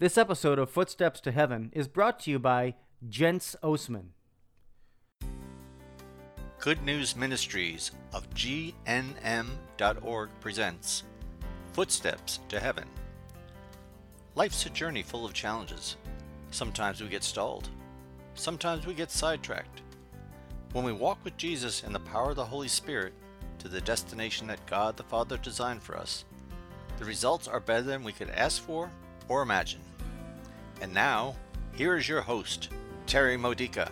This episode of Footsteps to Heaven is brought to you by Gents Osman. Good News Ministries of GNM.org presents Footsteps to Heaven. Life's a journey full of challenges. Sometimes we get stalled. Sometimes we get sidetracked. When we walk with Jesus and the power of the Holy Spirit to the destination that God the Father designed for us, the results are better than we could ask for or imagine. And now, here is your host, Terry Modica.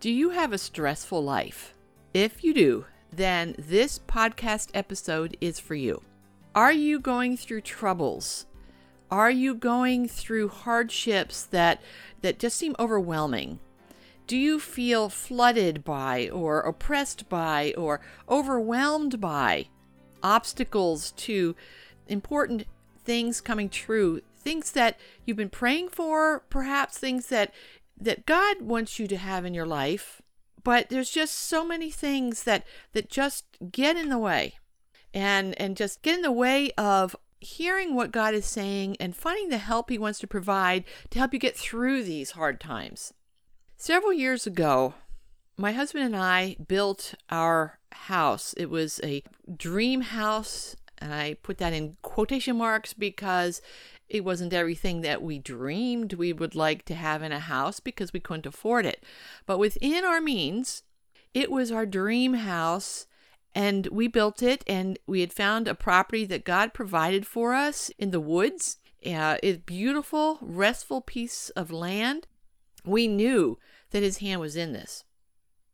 Do you have a stressful life? If you do, then this podcast episode is for you. Are you going through troubles? Are you going through hardships that that just seem overwhelming? Do you feel flooded by or oppressed by or overwhelmed by obstacles to important things coming true, things that you've been praying for, perhaps things that that God wants you to have in your life, but there's just so many things that that just get in the way and and just get in the way of hearing what God is saying and finding the help he wants to provide to help you get through these hard times. Several years ago, my husband and I built our house. It was a dream house, and I put that in quotation marks because it wasn't everything that we dreamed we would like to have in a house because we couldn't afford it. But within our means, it was our dream house and we built it and we had found a property that God provided for us in the woods. Uh, it's beautiful, restful piece of land. We knew that his hand was in this.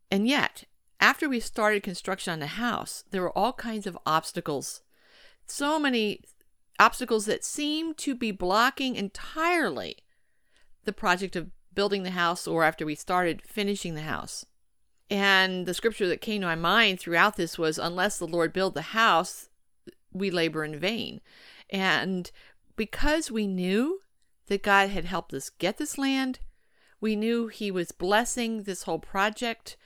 And yet, after we started construction on the house, there were all kinds of obstacles. So many obstacles that seemed to be blocking entirely the project of building the house or after we started finishing the house. And the scripture that came to my mind throughout this was unless the Lord build the house, we labor in vain. And because we knew that God had helped us get this land, we knew He was blessing this whole project,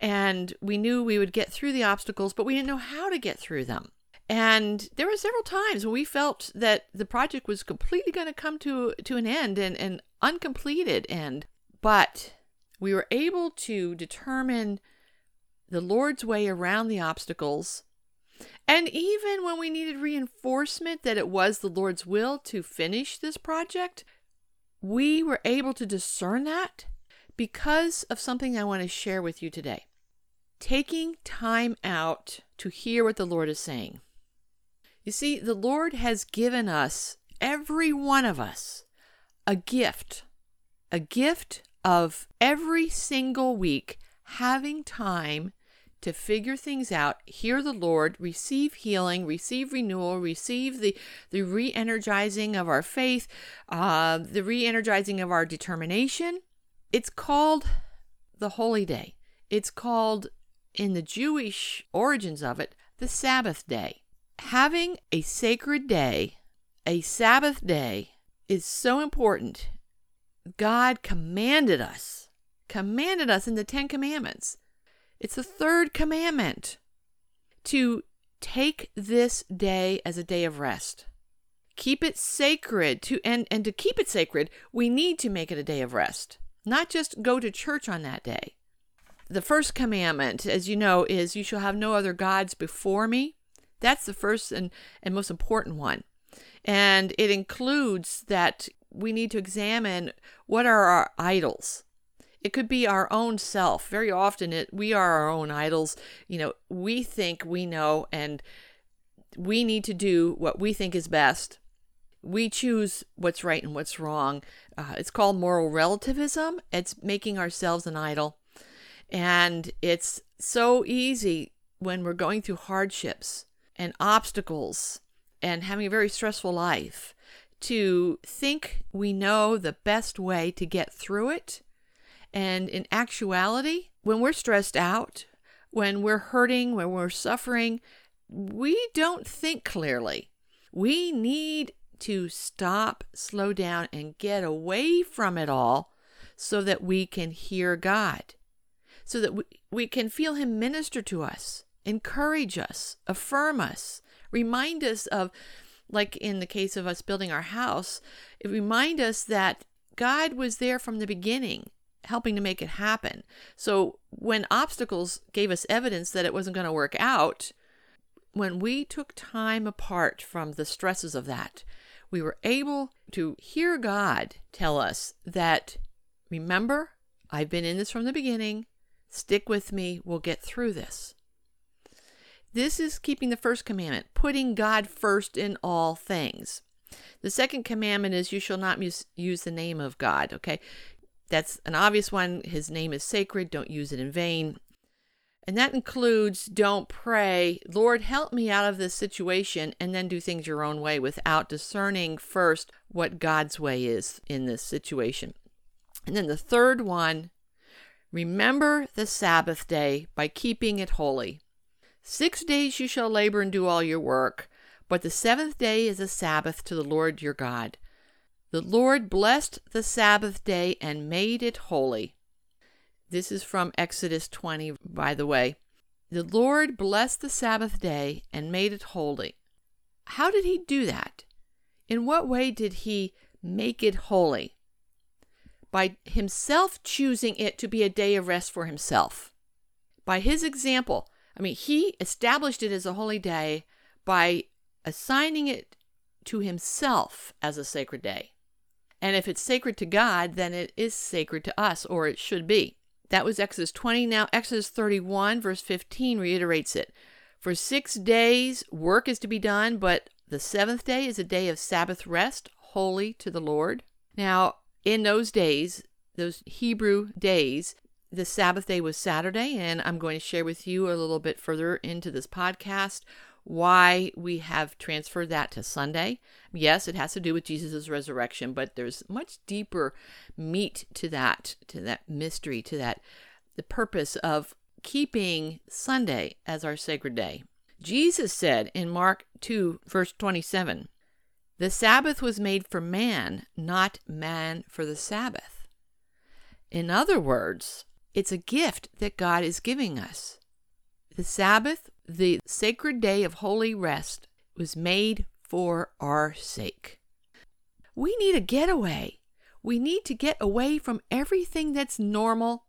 and we knew we would get through the obstacles, but we didn't know how to get through them. And there were several times when we felt that the project was completely going to come to to an end and an uncompleted end. But we were able to determine the Lord's way around the obstacles. And even when we needed reinforcement that it was the Lord's will to finish this project, we were able to discern that because of something I want to share with you today. Taking time out to hear what the Lord is saying. You see, the Lord has given us, every one of us, a gift, a gift of every single week having time to figure things out, hear the Lord, receive healing, receive renewal, receive the, the re energizing of our faith, uh, the re energizing of our determination. It's called the Holy Day. It's called, in the Jewish origins of it, the Sabbath Day. Having a sacred day, a Sabbath day, is so important. God commanded us, commanded us in the Ten Commandments it's the third commandment to take this day as a day of rest. Keep it sacred to and, and to keep it sacred, we need to make it a day of rest, not just go to church on that day. The first commandment, as you know, is you shall have no other gods before me. That's the first and, and most important one. And it includes that we need to examine what are our idols it could be our own self. Very often it we are our own idols. You know, we think we know and we need to do what we think is best. We choose what's right and what's wrong. Uh, it's called moral relativism. It's making ourselves an idol. And it's so easy when we're going through hardships and obstacles and having a very stressful life to think we know the best way to get through it and in actuality, when we're stressed out, when we're hurting, when we're suffering, we don't think clearly. We need to stop, slow down, and get away from it all so that we can hear God, so that we, we can feel Him minister to us, encourage us, affirm us, remind us of like in the case of us building our house, it remind us that God was there from the beginning, helping to make it happen. So when obstacles gave us evidence that it wasn't going to work out, when we took time apart from the stresses of that, we were able to hear God tell us that, remember, I've been in this from the beginning. Stick with me. We'll get through this. This is keeping the first commandment, putting God first in all things. The second commandment is you shall not use the name of God, okay? That's an obvious one. His name is sacred. Don't use it in vain. And that includes don't pray, Lord, help me out of this situation, and then do things your own way without discerning first what God's way is in this situation. And then the third one, remember the Sabbath day by keeping it holy. Six days you shall labor and do all your work, but the seventh day is a Sabbath to the Lord your God. The Lord blessed the Sabbath day and made it holy. This is from Exodus 20, by the way. The Lord blessed the Sabbath day and made it holy. How did he do that? In what way did he make it holy? By himself choosing it to be a day of rest for himself. By his example, I mean, he established it as a holy day by assigning it to himself as a sacred day. And if it's sacred to God, then it is sacred to us, or it should be. That was Exodus 20. Now, Exodus 31, verse 15, reiterates it. For six days work is to be done, but the seventh day is a day of Sabbath rest, holy to the Lord. Now, in those days, those Hebrew days, the Sabbath day was Saturday, and I'm going to share with you a little bit further into this podcast why we have transferred that to Sunday. Yes, it has to do with Jesus' resurrection, but there's much deeper meat to that, to that mystery, to that the purpose of keeping Sunday as our sacred day. Jesus said in Mark 2, verse 27, The Sabbath was made for man, not man for the Sabbath. In other words, it's a gift that God is giving us. The Sabbath the sacred day of holy rest was made for our sake. We need a getaway. We need to get away from everything that's normal,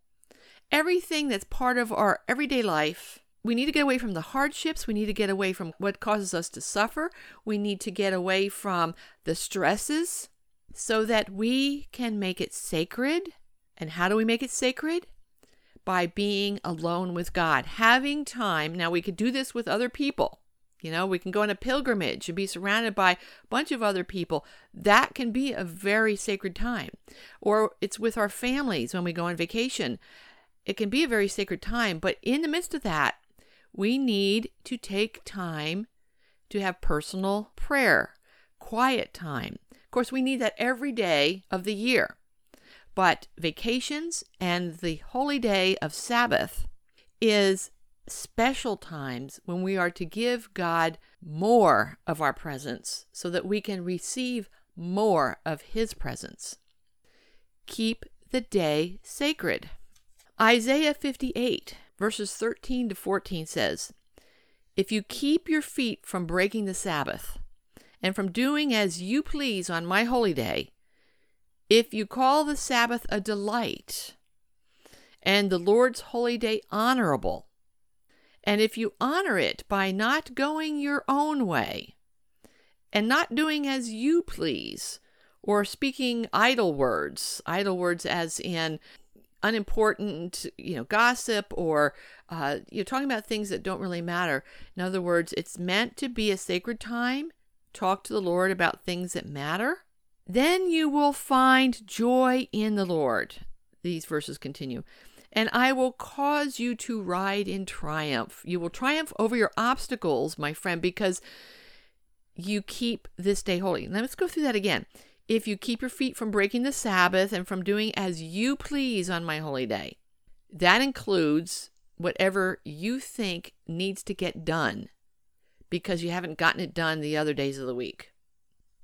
everything that's part of our everyday life. We need to get away from the hardships. We need to get away from what causes us to suffer. We need to get away from the stresses so that we can make it sacred. And how do we make it sacred? By being alone with God, having time. Now, we could do this with other people. You know, we can go on a pilgrimage and be surrounded by a bunch of other people. That can be a very sacred time. Or it's with our families when we go on vacation. It can be a very sacred time. But in the midst of that, we need to take time to have personal prayer, quiet time. Of course, we need that every day of the year. But vacations and the holy day of Sabbath is special times when we are to give God more of our presence so that we can receive more of His presence. Keep the day sacred. Isaiah 58, verses 13 to 14 says, If you keep your feet from breaking the Sabbath, and from doing as you please on my holy day, if you call the Sabbath a delight and the Lord's holy day honorable, and if you honor it by not going your own way and not doing as you please, or speaking idle words, idle words as in unimportant, you know, gossip or uh, you're talking about things that don't really matter. In other words, it's meant to be a sacred time. Talk to the Lord about things that matter then you will find joy in the Lord. These verses continue. And I will cause you to ride in triumph. You will triumph over your obstacles, my friend, because you keep this day holy. Now let's go through that again. If you keep your feet from breaking the Sabbath and from doing as you please on my holy day, that includes whatever you think needs to get done because you haven't gotten it done the other days of the week.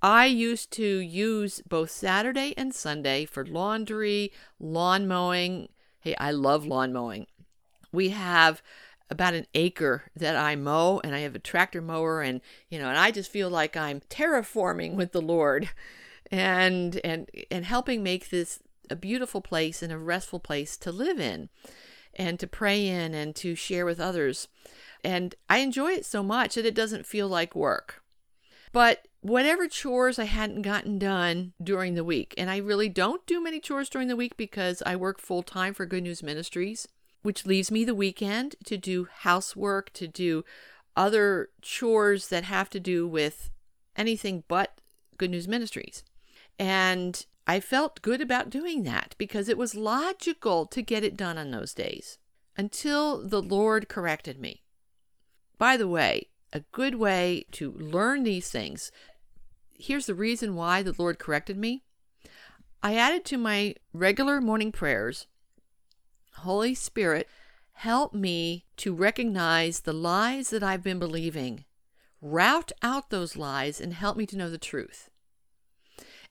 I used to use both Saturday and Sunday for laundry, lawn mowing. Hey, I love lawn mowing. We have about an acre that I mow and I have a tractor mower and you know and I just feel like I'm terraforming with the Lord and and and helping make this a beautiful place and a restful place to live in and to pray in and to share with others. And I enjoy it so much that it doesn't feel like work. But whatever chores I hadn't gotten done during the week, and I really don't do many chores during the week because I work full time for Good News Ministries, which leaves me the weekend to do housework, to do other chores that have to do with anything but Good News Ministries. And I felt good about doing that because it was logical to get it done on those days until the Lord corrected me. By the way, a good way to learn these things here's the reason why the Lord corrected me. I added to my regular morning prayers, Holy Spirit, help me to recognize the lies that I've been believing, root out those lies, and help me to know the truth.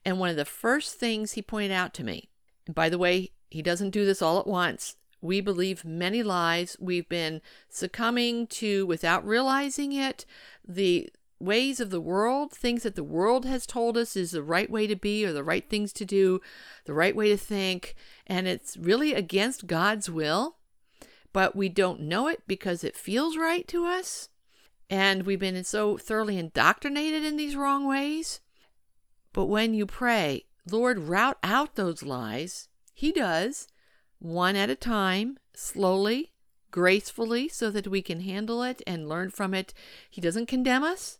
And one of the first things he pointed out to me, and by the way, he doesn't do this all at once. We believe many lies. We've been succumbing to, without realizing it, the ways of the world, things that the world has told us is the right way to be or the right things to do, the right way to think. And it's really against God's will, but we don't know it because it feels right to us. And we've been so thoroughly indoctrinated in these wrong ways but when you pray, Lord, root out those lies, He does, one at a time, slowly, gracefully, so that we can handle it and learn from it. He doesn't condemn us.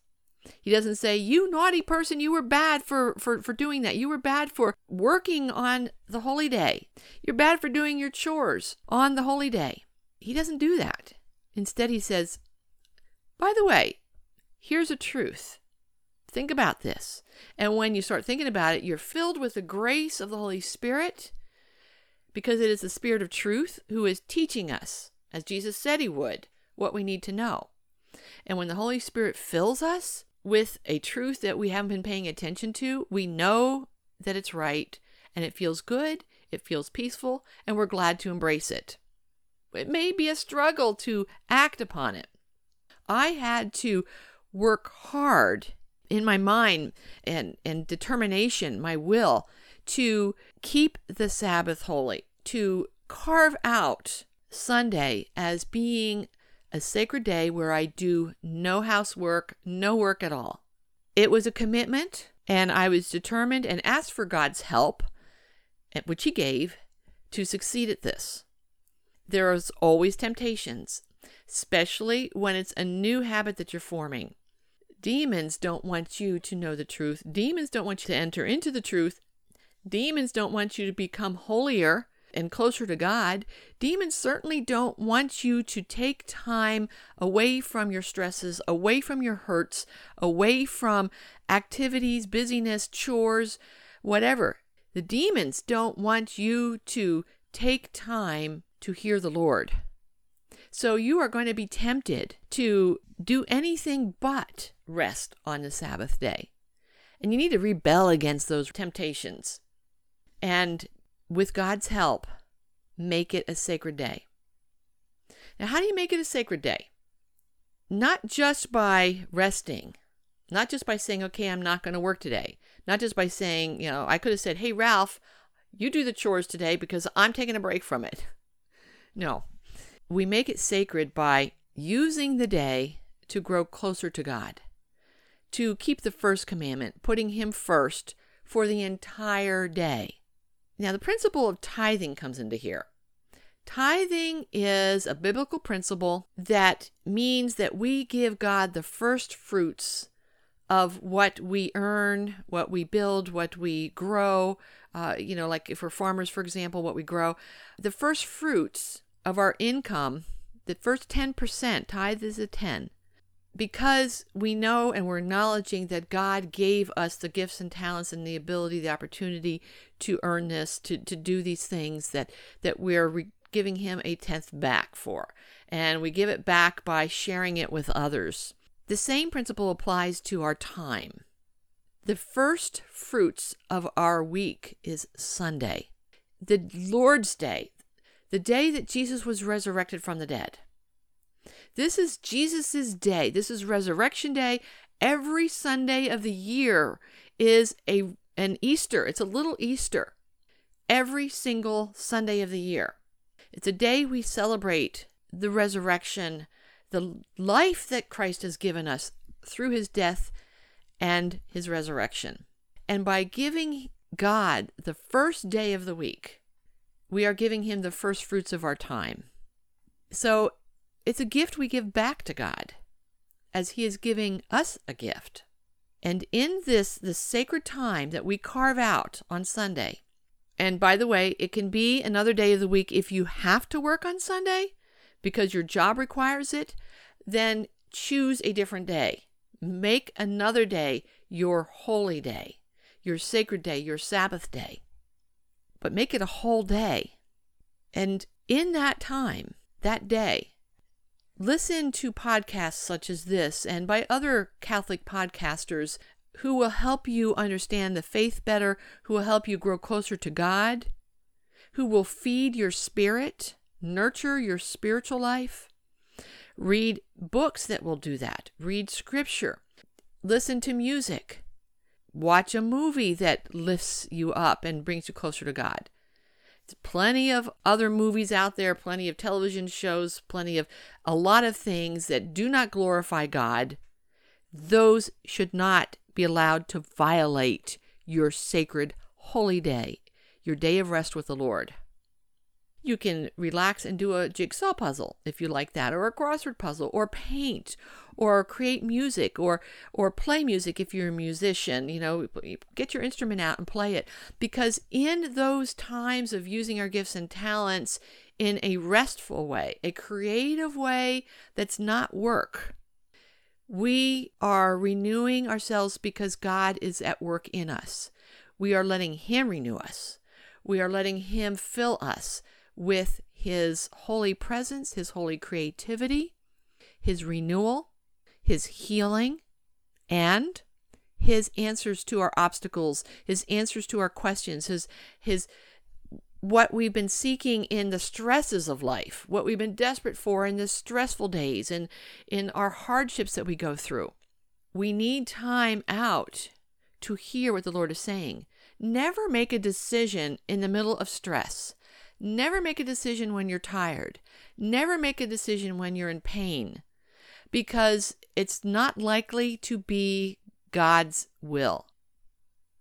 He doesn't say, You naughty person, you were bad for, for, for doing that. You were bad for working on the holy day. You're bad for doing your chores on the holy day. He doesn't do that. Instead, he says, By the way, here's a truth. Think about this. And when you start thinking about it, you're filled with the grace of the Holy Spirit because it is the Spirit of truth who is teaching us, as Jesus said he would, what we need to know. And when the Holy Spirit fills us with a truth that we haven't been paying attention to, we know that it's right and it feels good, it feels peaceful, and we're glad to embrace it. It may be a struggle to act upon it. I had to work hard in my mind and, and determination, my will, to keep the Sabbath holy, to carve out Sunday as being a sacred day where I do no housework, no work at all. It was a commitment, and I was determined and asked for God's help, eh, which He gave, to succeed at this. There is always temptations, especially when it's a new habit that you're forming. Demons don't want you to know the truth. Demons don't want you to enter into the truth. Demons don't want you to become holier and closer to God. Demons certainly don't want you to take time away from your stresses, away from your hurts, away from activities, busyness, chores, whatever. The demons don't want you to take time to hear the Lord. So you are going to be tempted to do anything but rest on the Sabbath day. And you need to rebel against those temptations. And with God's help, make it a sacred day. Now, how do you make it a sacred day? Not just by resting, not just by saying, okay, I'm not going to work today, not just by saying, you know, I could have said, hey, Ralph, you do the chores today because I'm taking a break from it. No, we make it sacred by using the day to grow closer to God, to keep the first commandment, putting Him first for the entire day. Now, the principle of tithing comes into here. Tithing is a biblical principle that means that we give God the first fruits of what we earn, what we build, what we grow. Uh, you know, like if we're farmers, for example, what we grow. The first fruits of our income, the first 10%, tithe is a 10, because we know and we're acknowledging that God gave us the gifts and talents and the ability, the opportunity to earn this, to, to do these things that, that we're re- giving Him a tenth back for. And we give it back by sharing it with others. The same principle applies to our time. The first fruits of our week is Sunday, the Lord's Day, the day that Jesus was resurrected from the dead. This is Jesus' day. This is Resurrection Day. Every Sunday of the year is a an Easter. It's a little Easter. Every single Sunday of the year. It's a day we celebrate the resurrection, the life that Christ has given us through his death and his resurrection. And by giving God the first day of the week, we are giving him the first fruits of our time. So it's a gift we give back to God as he is giving us a gift. And in this, the sacred time that we carve out on Sunday, and by the way, it can be another day of the week if you have to work on Sunday because your job requires it, then choose a different day. Make another day your holy day, your sacred day, your Sabbath day. But make it a whole day. And in that time, that day, listen to podcasts such as this and by other Catholic podcasters who will help you understand the faith better, who will help you grow closer to God, who will feed your spirit, nurture your spiritual life. Read books that will do that. Read scripture. Listen to music. Watch a movie that lifts you up and brings you closer to God. Plenty of other movies out there, plenty of television shows, plenty of a lot of things that do not glorify God. Those should not be allowed to violate your sacred holy day, your day of rest with the Lord. You can relax and do a jigsaw puzzle if you like that, or a crossword puzzle, or paint, or create music, or or play music if you're a musician. You know, get your instrument out and play it. Because in those times of using our gifts and talents in a restful way, a creative way that's not work, we are renewing ourselves because God is at work in us. We are letting Him renew us. We are letting Him fill us with his holy presence, his holy creativity, his renewal, his healing, and his answers to our obstacles, his answers to our questions, his his what we've been seeking in the stresses of life, what we've been desperate for in the stressful days and in our hardships that we go through. We need time out to hear what the Lord is saying. Never make a decision in the middle of stress. Never make a decision when you're tired. Never make a decision when you're in pain because it's not likely to be God's will.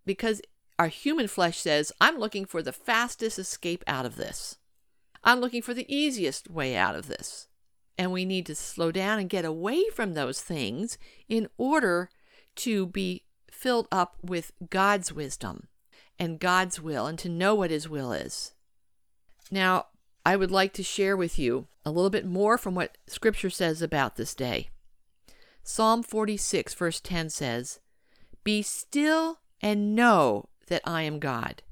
Because our human flesh says, I'm looking for the fastest escape out of this. I'm looking for the easiest way out of this. And we need to slow down and get away from those things in order to be filled up with God's wisdom and God's will and to know what His will is. Now, I would like to share with you a little bit more from what Scripture says about this day. Psalm 46, verse 10 says, Be still and know that I am God.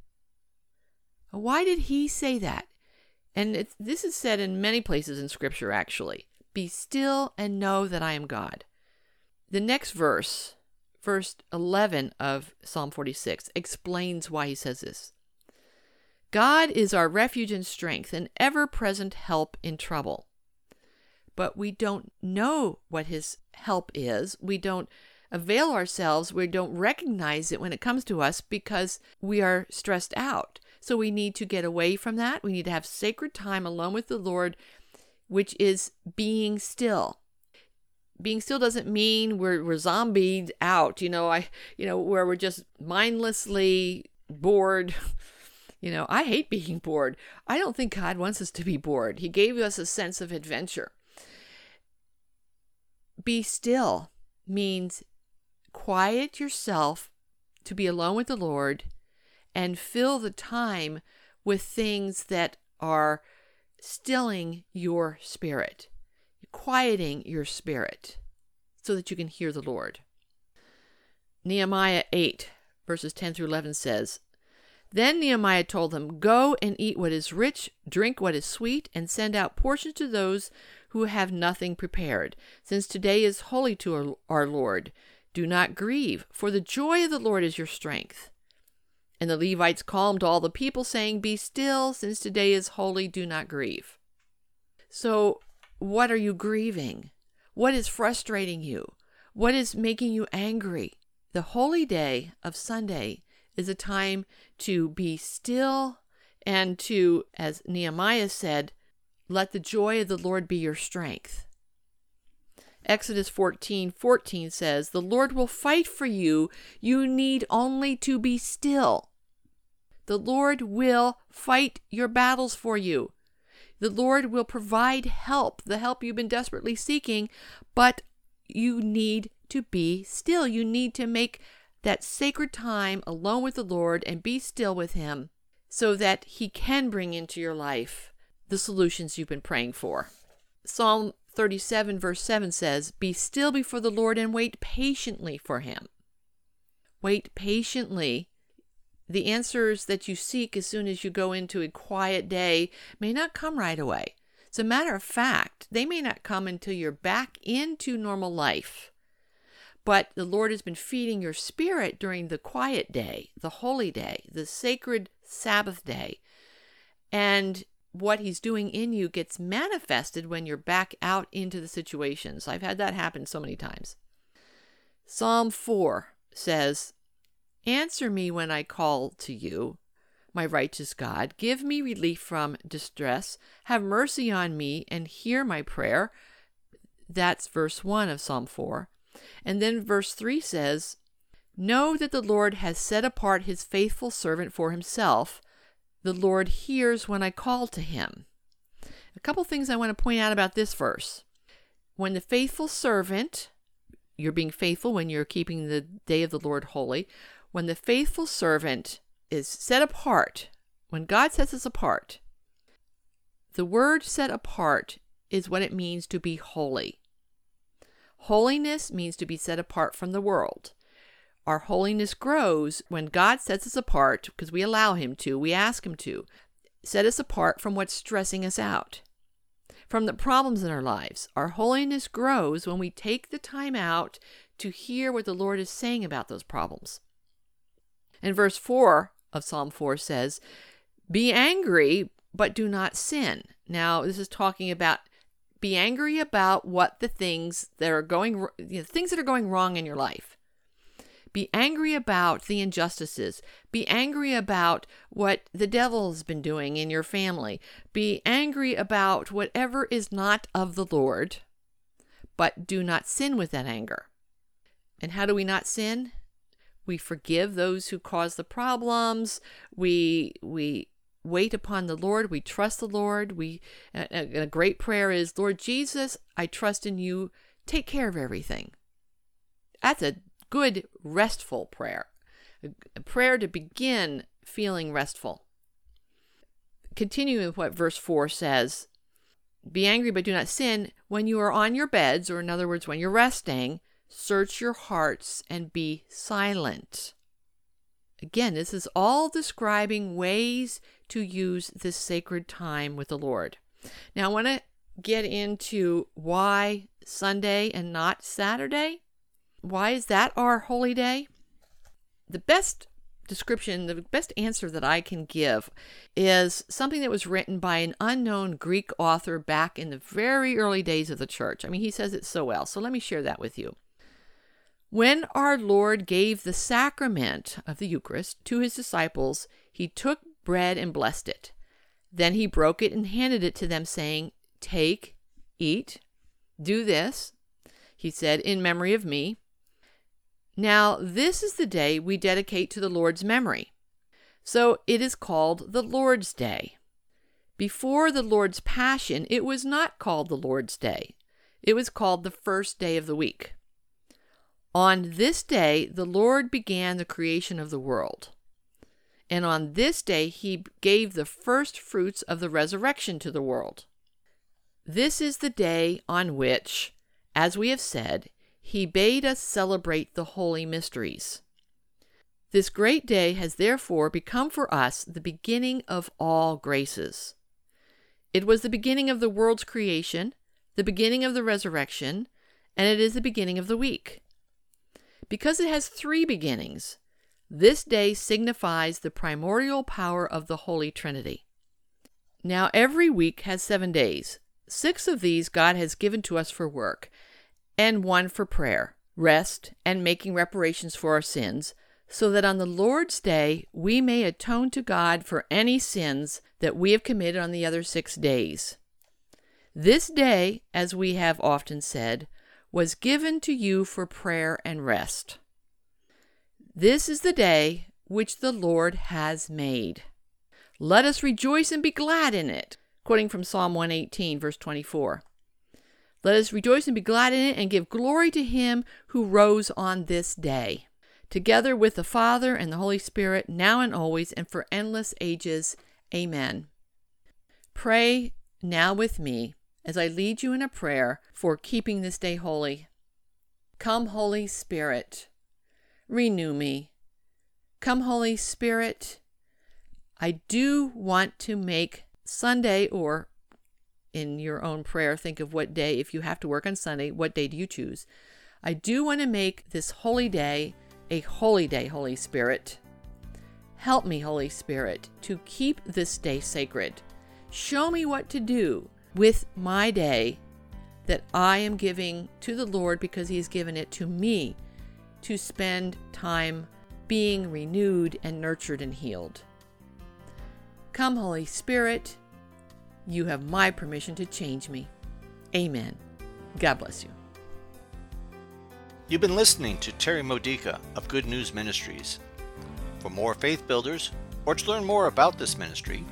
Why did he say that? And this is said in many places in Scripture, actually. Be still and know that I am God. The next verse, verse 11 of Psalm 46, explains why he says this. God is our refuge and strength, an ever present help in trouble. But we don't know what his help is. We don't avail ourselves. We don't recognize it when it comes to us because we are stressed out. So we need to get away from that. We need to have sacred time alone with the Lord, which is being still. Being still doesn't mean we're, we're zombied out, you know, I you know, where we're just mindlessly bored You know, I hate being bored. I don't think God wants us to be bored. He gave us a sense of adventure. Be still means quiet yourself to be alone with the Lord and fill the time with things that are stilling your spirit, quieting your spirit so that you can hear the Lord. Nehemiah 8, verses 10 through 11 says, then Nehemiah told them, Go and eat what is rich, drink what is sweet, and send out portions to those who have nothing prepared, since today is holy to our Lord. Do not grieve, for the joy of the Lord is your strength. And the Levites calmed all the people, saying, Be still, since today is holy, do not grieve. So, what are you grieving? What is frustrating you? What is making you angry? The holy day of Sunday is a time to be still and to, as Nehemiah said, let the joy of the Lord be your strength. Exodus 14 14 says, The Lord will fight for you. You need only to be still. The Lord will fight your battles for you. The Lord will provide help, the help you've been desperately seeking, but you need to be still. You need to make that sacred time alone with the Lord and be still with Him so that He can bring into your life the solutions you've been praying for. Psalm 37, verse 7 says, Be still before the Lord and wait patiently for Him. Wait patiently. The answers that you seek as soon as you go into a quiet day may not come right away. As a matter of fact, they may not come until you're back into normal life. But the Lord has been feeding your spirit during the quiet day, the holy day, the sacred Sabbath day. And what he's doing in you gets manifested when you're back out into the situations. I've had that happen so many times. Psalm 4 says, Answer me when I call to you, my righteous God. Give me relief from distress. Have mercy on me and hear my prayer. That's verse 1 of Psalm 4. And then verse 3 says, Know that the Lord has set apart his faithful servant for himself. The Lord hears when I call to him. A couple things I want to point out about this verse. When the faithful servant, you're being faithful when you're keeping the day of the Lord holy, when the faithful servant is set apart, when God sets us apart, the word set apart is what it means to be holy. Holiness means to be set apart from the world. Our holiness grows when God sets us apart because we allow Him to, we ask Him to, set us apart from what's stressing us out, from the problems in our lives. Our holiness grows when we take the time out to hear what the Lord is saying about those problems. And verse 4 of Psalm 4 says, Be angry, but do not sin. Now, this is talking about be angry about what the things that are going you know, things that are going wrong in your life. Be angry about the injustices. Be angry about what the devil's been doing in your family. Be angry about whatever is not of the Lord, but do not sin with that anger. And how do we not sin? We forgive those who cause the problems. We we wait upon the Lord. We trust the Lord. We a, a, great prayer is, Lord Jesus, I trust in you. Take care of everything. That's a good restful prayer. A, prayer to begin feeling restful. Continuing with what verse 4 says, be angry but do not sin when you are on your beds, or in other words, when you're resting, search your hearts and be silent. Again, this is all describing ways to use this sacred time with the Lord. Now, I want to get into why Sunday and not Saturday. Why is that our holy day? The best description, the best answer that I can give is something that was written by an unknown Greek author back in the very early days of the church. I mean, he says it so well. So let me share that with you. When our Lord gave the sacrament of the Eucharist to his disciples, he took bread and blessed it. Then he broke it and handed it to them, saying, Take, eat, do this, he said, in memory of me. Now, this is the day we dedicate to the Lord's memory. So it is called the Lord's Day. Before the Lord's Passion, it was not called the Lord's Day. It was called the first day of the week. On this day, the Lord began the creation of the world. And on this day, he gave the first fruits of the resurrection to the world. This is the day on which, as we have said, he bade us celebrate the holy mysteries. This great day has therefore become for us the beginning of all graces. It was the beginning of the world's creation, the beginning of the resurrection, and it is the beginning of the week. Because it has three beginnings, this day signifies the primordial power of the Holy Trinity. Now, every week has seven days. Six of these God has given to us for work, and one for prayer, rest, and making reparations for our sins, so that on the Lord's day we may atone to God for any sins that we have committed on the other six days. This day, as we have often said, was given to you for prayer and rest. This is the day which the Lord has made. Let us rejoice and be glad in it. Quoting from Psalm 118, verse 24. Let us rejoice and be glad in it and give glory to him who rose on this day, together with the Father and the Holy Spirit, now and always, and for endless ages. Amen. Pray now with me as I lead you in a prayer for keeping this day holy. Come, Holy Spirit, renew me. Come, Holy Spirit, I do want to make Sunday, or in your own prayer, think of what day, if you have to work on Sunday, what day do you choose? I do want to make this holy day a holy day, Holy Spirit. Help me, Holy Spirit, to keep this day sacred. Show me what to do with my day that I am giving to the Lord because He has given it to me to spend time being renewed and nurtured and healed. Come, Holy Spirit, you have my permission to change me. Amen. God bless you. You've been listening to Terry Modica of Good News Ministries. For more faith builders, or to learn more about this ministry,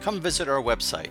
come visit our website